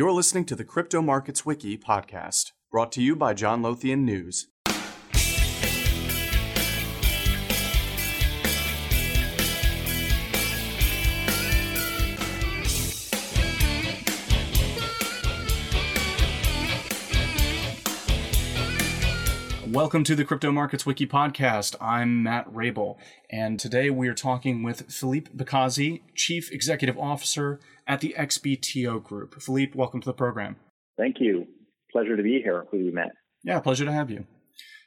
You're listening to the Crypto Markets Wiki podcast, brought to you by John Lothian News. Welcome to the Crypto Markets Wiki podcast. I'm Matt Rabel, and today we are talking with Philippe Bekhazi, Chief Executive Officer at the XBTO Group. Philippe, welcome to the program. Thank you. Pleasure to be here with you, Matt. Yeah, pleasure to have you.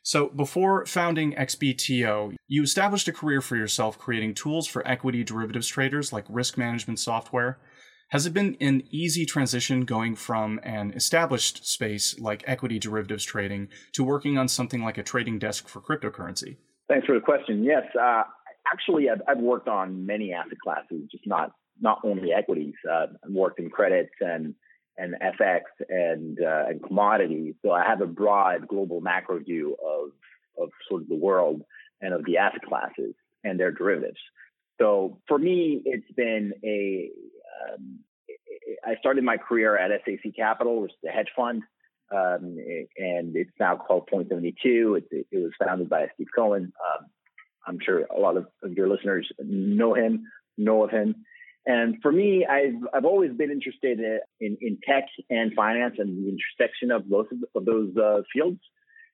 So, before founding XBTO, you established a career for yourself creating tools for equity derivatives traders like risk management software has it been an easy transition going from an established space like equity derivatives trading to working on something like a trading desk for cryptocurrency? Thanks for the question. Yes, uh, actually, I've, I've, worked on many asset classes, just not not only equities. Uh, worked in credits and and FX and uh, and commodities. So I have a broad global macro view of of sort of the world and of the asset classes and their derivatives. So for me, it's been a um, I started my career at SAC Capital, which is a hedge fund, um, and it's now called Point Seventy Two. It, it, was founded by Steve Cohen. Um, I'm sure a lot of, your listeners know him, know of him. And for me, I've I've always been interested in, in tech and finance and the intersection of both of those uh, fields.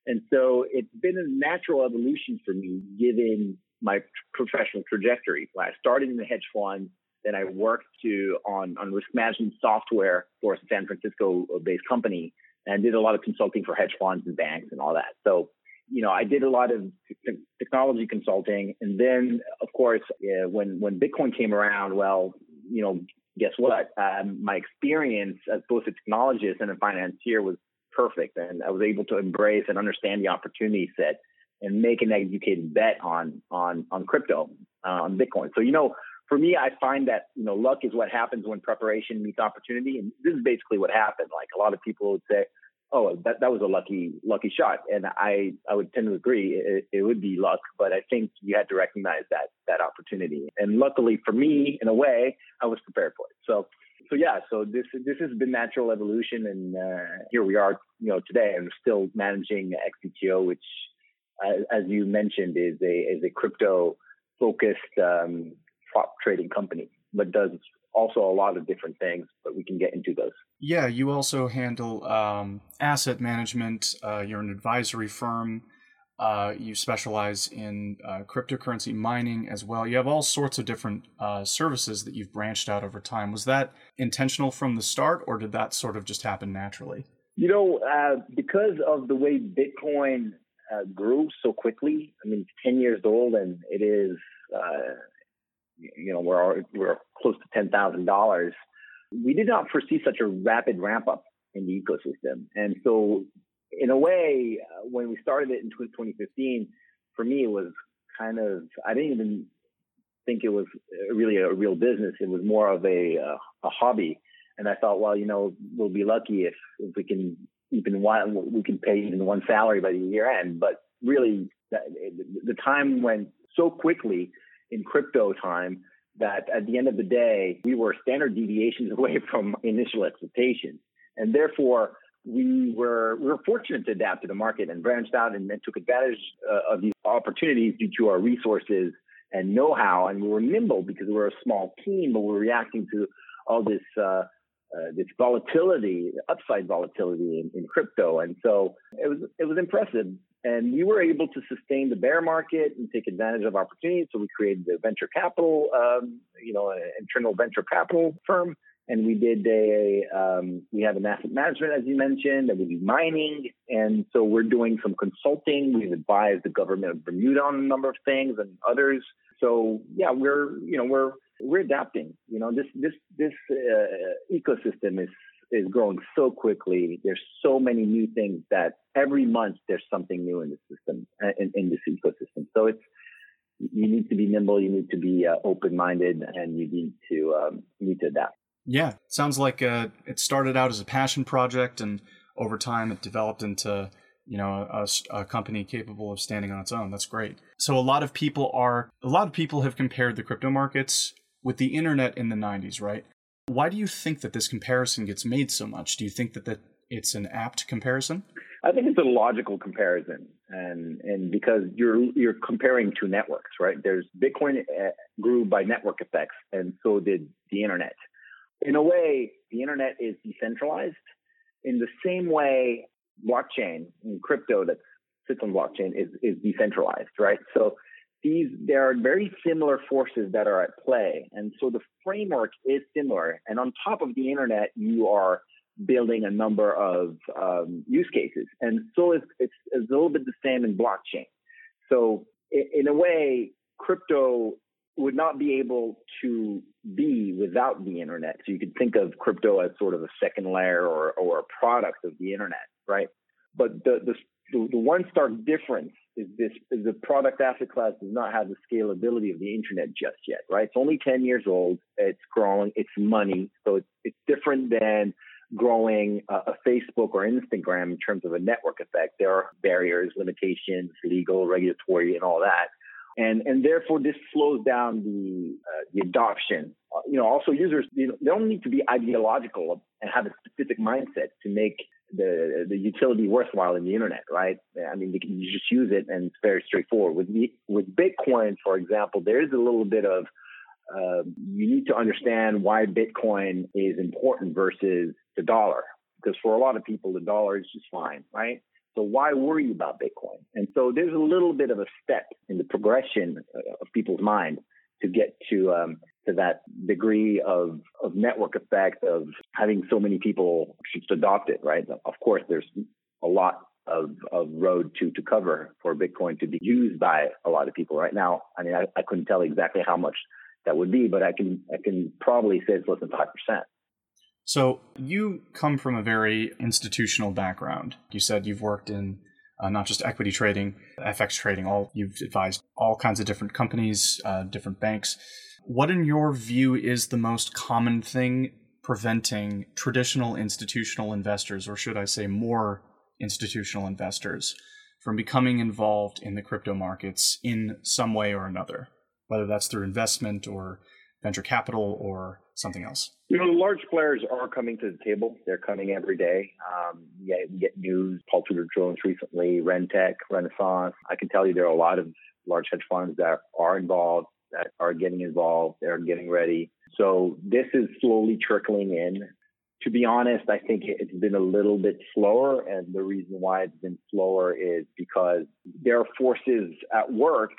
And so it's been a natural evolution for me, given my professional trajectory. I started in the hedge fund, then I worked to on on risk management software for a San Francisco-based company, and did a lot of consulting for hedge funds and banks and all that. So, you know, I did a lot of t- technology consulting, and then, of course, when when Bitcoin came around, well, you know, guess what? Um, my experience as both a technologist and a financier was perfect, and I was able to embrace and understand the opportunity set and make an educated bet on on on crypto uh, on Bitcoin. So, you know for me, I find that you know luck is what happens when preparation meets opportunity, and this is basically what happened. Like a lot of people would say, "Oh, that that was a lucky lucky shot," and I I would tend to agree. It, it would be luck, but I think you had to recognize that that opportunity. And luckily for me, in a way, I was prepared for it. So so yeah, so this this has been natural evolution, and uh, here we are, you know, today. I'm still managing XBTO, which, uh, as you mentioned, is a is a crypto focused um, prop trading company, but does also a lot of different things, but we can get into those. Yeah, you also handle um, asset management. Uh, you're an advisory firm. Uh, you specialize in uh, cryptocurrency mining as well. You have all sorts of different uh, services that you've branched out over time. Was that intentional from the start, or did that sort of just happen naturally? You know, uh, because of the way Bitcoin uh, grew so quickly, I mean, it's 10 years old and it is you know, we're, we're close to $10,000. We did not foresee such a rapid ramp up in the ecosystem. And so, in a way, uh, when we started it in 2015, for me, it was kind of, I didn't even think it was really a real business. It was more of a, uh, a hobby. And I thought, well, you know, we'll be lucky if, if we can even one, we can pay even one salary by the year end. But really, that, the time went so quickly in crypto time that at the end of the day, we were standard deviations away from initial expectations. And therefore, we were we were fortunate to adapt to the market and branched out and, took advantage uh, of these opportunities due to our resources and know-how. And we were nimble because we were a small team, but we were reacting to all this uh, uh, this volatility, upside volatility in, in, crypto. And so it was it was impressive. And we were able to sustain the bear market and take advantage of opportunities. So we created the venture capital, um, you know, an internal venture capital firm. And we did a, um, we have an asset management, as you mentioned, and we do mining. And so we're doing some consulting. We've advised the government of Bermuda on a number of things and others. So yeah, we're, you know, we're, we're adapting. You know, this, this, this uh, ecosystem is is growing so quickly. There's so many new things that every month there's something new in the system, uh, in, in this ecosystem. So it's, you need to be nimble, you need to be uh, open-minded, and you need to um, you need to adapt. Yeah, sounds like uh, it started out as a passion project, and over time it developed into you know a, a, company capable of standing on its own. That's great. So a lot of people are a lot of people have compared the crypto markets with the internet in the 90s, right? Why do you think that this comparison gets made so much? Do you think that, that it's an apt comparison? I think it's a logical comparison, and and because you're you're comparing two networks, right? There's Bitcoin uh, grew by network effects, and so did the internet. In a way, the internet is decentralized. In the same way, blockchain and crypto that sits on blockchain is is decentralized, right? So these there are very similar forces that are at play, and so the framework is similar. And on top of the internet, you are building a number of um, use cases. And so it's, it's, it's, a little bit the same in blockchain. So in, in a way, crypto would not be able to be without the internet. So you could think of crypto as sort of a second layer or, or a product of the internet, right? But the, the, the one stark difference is this is the product asset class does not have the scalability of the internet just yet, right? It's only 10 years old. It's growing. It's money. So it's, it's different than growing a, a Facebook or Instagram in terms of a network effect. There are barriers, limitations, legal, regulatory, and all that. And, and therefore, this slows down the, uh, the adoption. Uh, you know, also users, you know, they don't need to be ideological and have a specific mindset to make the the utility worthwhile in the internet, right? I mean, you just use it and it's very straightforward. With with Bitcoin, for example, there is a little bit of uh, you need to understand why Bitcoin is important versus the dollar. Because for a lot of people, the dollar is just fine, right? So why worry about Bitcoin? And so there's a little bit of a step in the progression of people's mind to get to um, to that degree of of network effect of having so many people adopt it, right? Of course, there's a lot of, of road to to cover for Bitcoin to be used by a lot of people right now. I mean, I, I couldn't tell exactly how much that would be, but I can I can probably say it's less than five percent. So you come from a very institutional background. You said you've worked in uh, not just equity trading, FX trading. All you've advised all kinds of different companies, uh, different banks. What, in your view, is the most common thing preventing traditional institutional investors, or should I say, more institutional investors, from becoming involved in the crypto markets in some way or another? whether that's through investment or venture capital or something else? You know, the large players are coming to the table. They're coming every day. Um, yeah, you get news. Paul Tudor Jones recently, Rentech, Renaissance. I can tell you there are a lot of large hedge funds that are involved, that are getting involved, they're getting ready. So this is slowly trickling in. To be honest, I think it's been a little bit slower. And the reason why it's been slower is because there are forces at work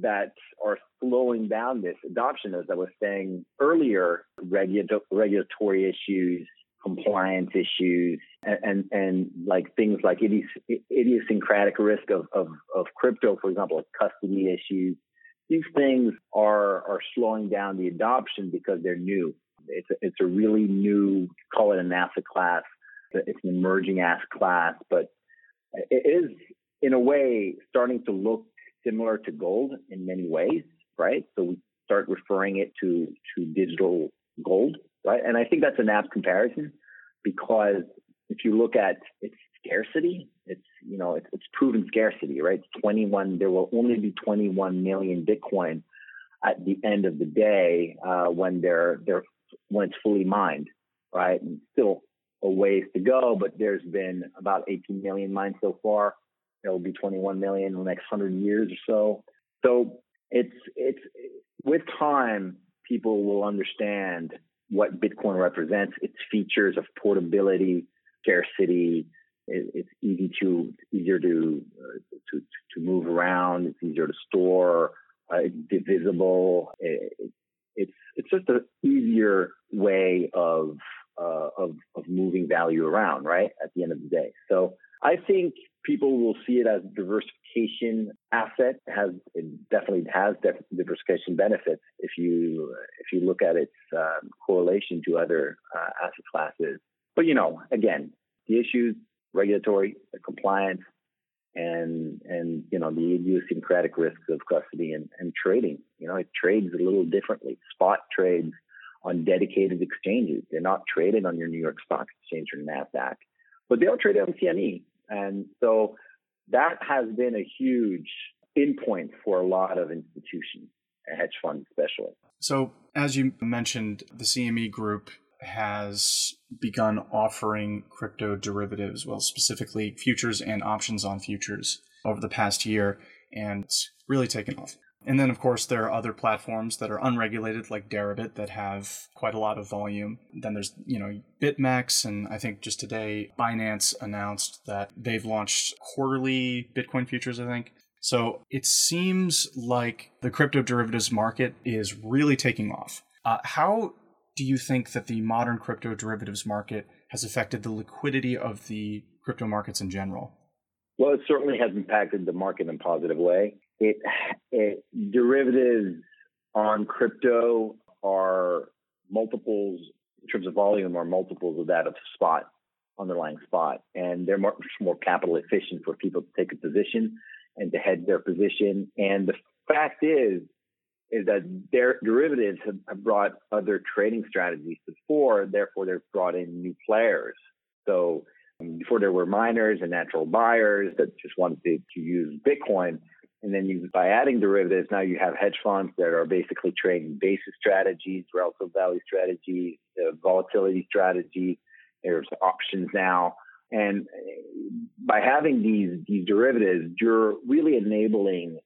that are slowing down this adoption, as I was saying earlier, regu- regulatory issues, compliance issues, and, and, and like things like idios- idiosyncratic risk of, of, of crypto, for example, like custody issues. These things are, are slowing down the adoption because they're new. It's a, it's a really new, call it an asset class. It's an emerging asset class, but it is in a way starting to look similar to gold in many ways, right? So we start referring it to to digital gold, right? And I think that's an apt comparison because if you look at its scarcity, it's you know it's, it's proven scarcity, right? It's 21. There will only be 21 million Bitcoin at the end of the day uh, when they're they're when it's fully mined, right? And still a ways to go, but there's been about 18 million mined so far it will be 21 million in the next 100 years or so. So it's it's with time people will understand what Bitcoin represents, its features of portability, scarcity. It, it's easy to easier to, uh, to to move around. It's easier to store. Uh, it's divisible. It, it, it's it's just an easier way of, uh, of of moving value around, right? At the end of the day, so I think people will see it as a diversification asset. It has it definitely has diversification benefits if you if you look at its um, correlation to other uh, asset classes. But you know, again, the issues, regulatory, compliance, and and you know the idiosyncratic risks of custody and, and trading. You know, it trades a little differently. Spot trades on dedicated exchanges. They're not traded on your New York Stock Exchange or Nasdaq but they are traded on CME. And so that has been a huge pinpoint for a lot of institutions, hedge funds especially. So, as you mentioned, the CME group has begun offering crypto derivatives, well, specifically futures and options on futures over the past year, and it's really taken off. And then, of course, there are other platforms that are unregulated, like Deribit, that have quite a lot of volume. Then there's, you know, BitMEX, and I think just today, Binance announced that they've launched quarterly Bitcoin futures, I think. So it seems like the crypto derivatives market is really taking off. Uh, how do you think that the modern crypto derivatives market has affected the liquidity of the crypto markets in general? Well, it certainly has impacted the market in a positive way. It, it derivatives on crypto are multiples in terms of volume are multiples of that of spot underlying spot, and they're much more capital efficient for people to take a position and to hedge their position. And the fact is, is that their derivatives have, have brought other trading strategies to the fore. Therefore, they've brought in new players. So um, before there were miners and natural buyers that just wanted to, to use Bitcoin. And then you, by adding derivatives, now you have hedge funds that are basically trading basis strategies, relative value strategies, uh, volatility strategies. There's options now. And by having these, these derivatives, you're really enabling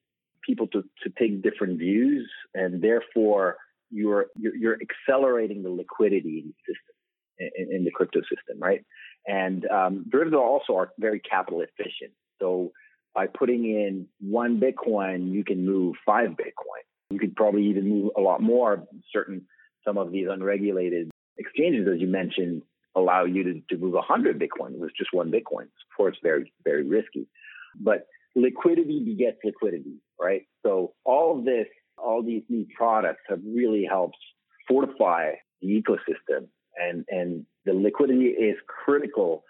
people to, to take different views and therefore you're, you're, you're accelerating the liquidity in the system, in, in the crypto system, right? And um, derivatives also are very capital efficient. So by putting in one Bitcoin, you can move five Bitcoin. You could probably even move a lot more. Certain some of these unregulated exchanges, as you mentioned, allow you to, to move 100 Bitcoin with just one Bitcoin. Of course, very, very risky. But liquidity begets liquidity, right? So all of this, all these new products have really helped fortify the ecosystem and, and the liquidity is critical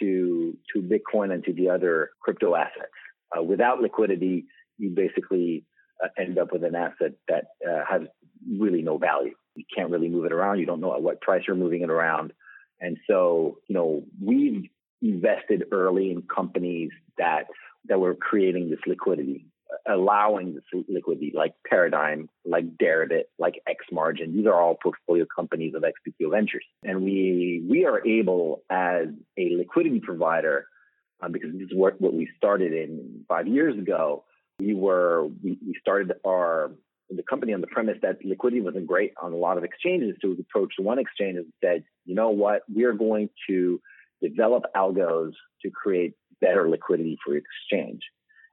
to, to Bitcoin and to the other crypto assets. Uh, without liquidity, you basically uh, end up with an asset that uh, has really no value. You can't really move it around. You don't know at what price you're moving it around. And so, you know, we've invested early in companies that that were creating this liquidity, allowing this liquidity, like Paradigm, like Deribit, like X Margin. These are all portfolio companies of XBTO Ventures, and we we are able as a liquidity provider, um, because this is what, what we started in five years ago. We were we, we started our the company on the premise that liquidity wasn't great on a lot of exchanges. So we approached one exchange and said, you know what, we are going to develop algos to create better liquidity for exchange.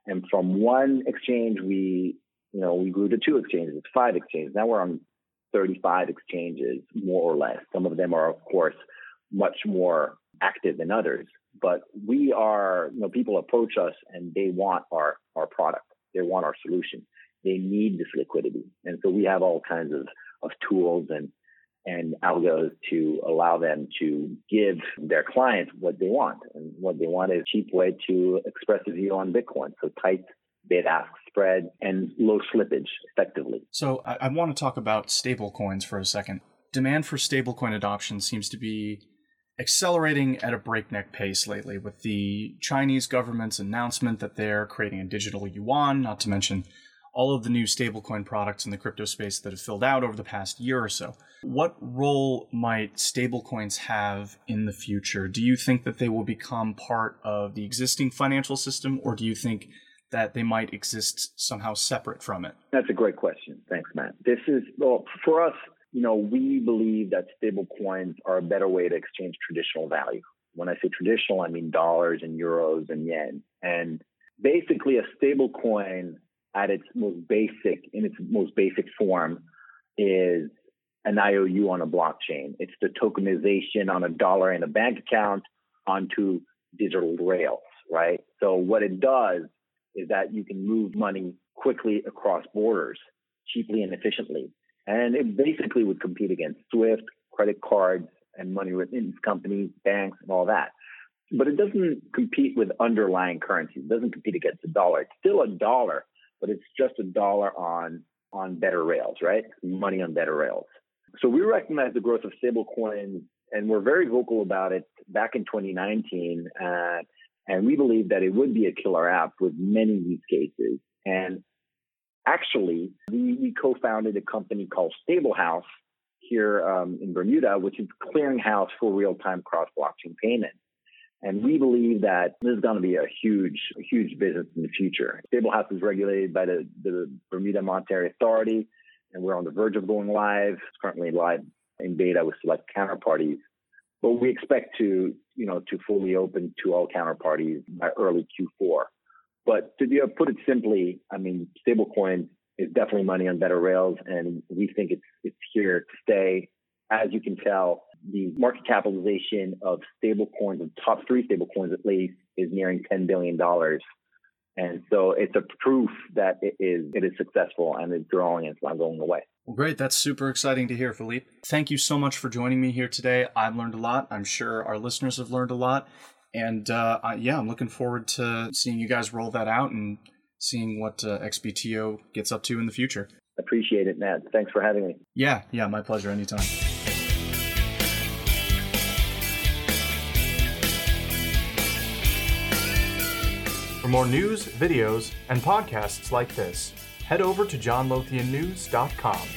And from one exchange, we, you know, we grew to two exchanges, five exchanges. Now we're on 35 exchanges, more or less. Some of them are, of course, much more active than others. But we are, you know, people approach us and they want our, our product. They want our solution they need this liquidity. And so we have all kinds of, of tools and, and algos to allow them to give their clients what they want. And what they want is a cheap way to express a view on Bitcoin. So tight bid ask spread and low slippage effectively. So I, I want to talk about stablecoins for a second. Demand for stablecoin adoption seems to be accelerating at a breakneck pace lately with the Chinese government's announcement that they're creating a digital yuan, not to mention all of the new stablecoin products in the crypto space that have filled out over the past year or so. What role might stablecoins have in the future? Do you think that they will become part of the existing financial system, or do you think that they might exist somehow separate from it? That's a great question. Thanks, Matt. This is, well, for us, you know, we believe that stablecoins are a better way to exchange traditional value. When I say traditional, I mean dollars and euros and yen. And basically, a stablecoin at its most basic, in its most basic form, is an IOU on a blockchain. It's the tokenization on a dollar in a bank account onto digital rails, right? So what it does is that you can move money quickly across borders, cheaply and efficiently. And it basically would compete against SWIFT, credit cards, and money remittance companies, banks, and all that. But it doesn't compete with underlying currencies. It doesn't compete against the dollar. It's still a dollar, but it's just a dollar on on better rails, right? Money on better rails. So we recognize the growth of stablecoins, and we're very vocal about it back in 2019. Uh, and we believe that it would be a killer app with many use cases. And actually, we, we co-founded a company called Stablehouse here um, in Bermuda, which is clearinghouse for real-time cross-blockchain payment. And we believe that this is going to be a huge, huge business in the future. Stablehouse is regulated by the, the Bermuda Monetary Authority, and we're on the verge of going live. It's currently live in beta with select counterparties. But we expect to, you know, to fully open to all counterparties by early Q4. But to put it simply, I mean, stablecoin is definitely money on better rails, and we think it's it's here to stay. As you can tell, the market capitalization of stablecoins, the top three stablecoins at least, is nearing ten billion dollars. And so it's a proof that it is it is successful and it's growing and it's not going away. Well, great. That's super exciting to hear, Philippe. Thank you so much for joining me here today. I've learned a lot. I'm sure our listeners have learned a lot. And uh, yeah, I'm looking forward to seeing you guys roll that out and seeing what uh, XBTO gets up to in the future. Appreciate it, Matt. Thanks for having me. Yeah, yeah, my pleasure. Anytime. More news, videos, and podcasts like this, head over to johnlothiannews.com.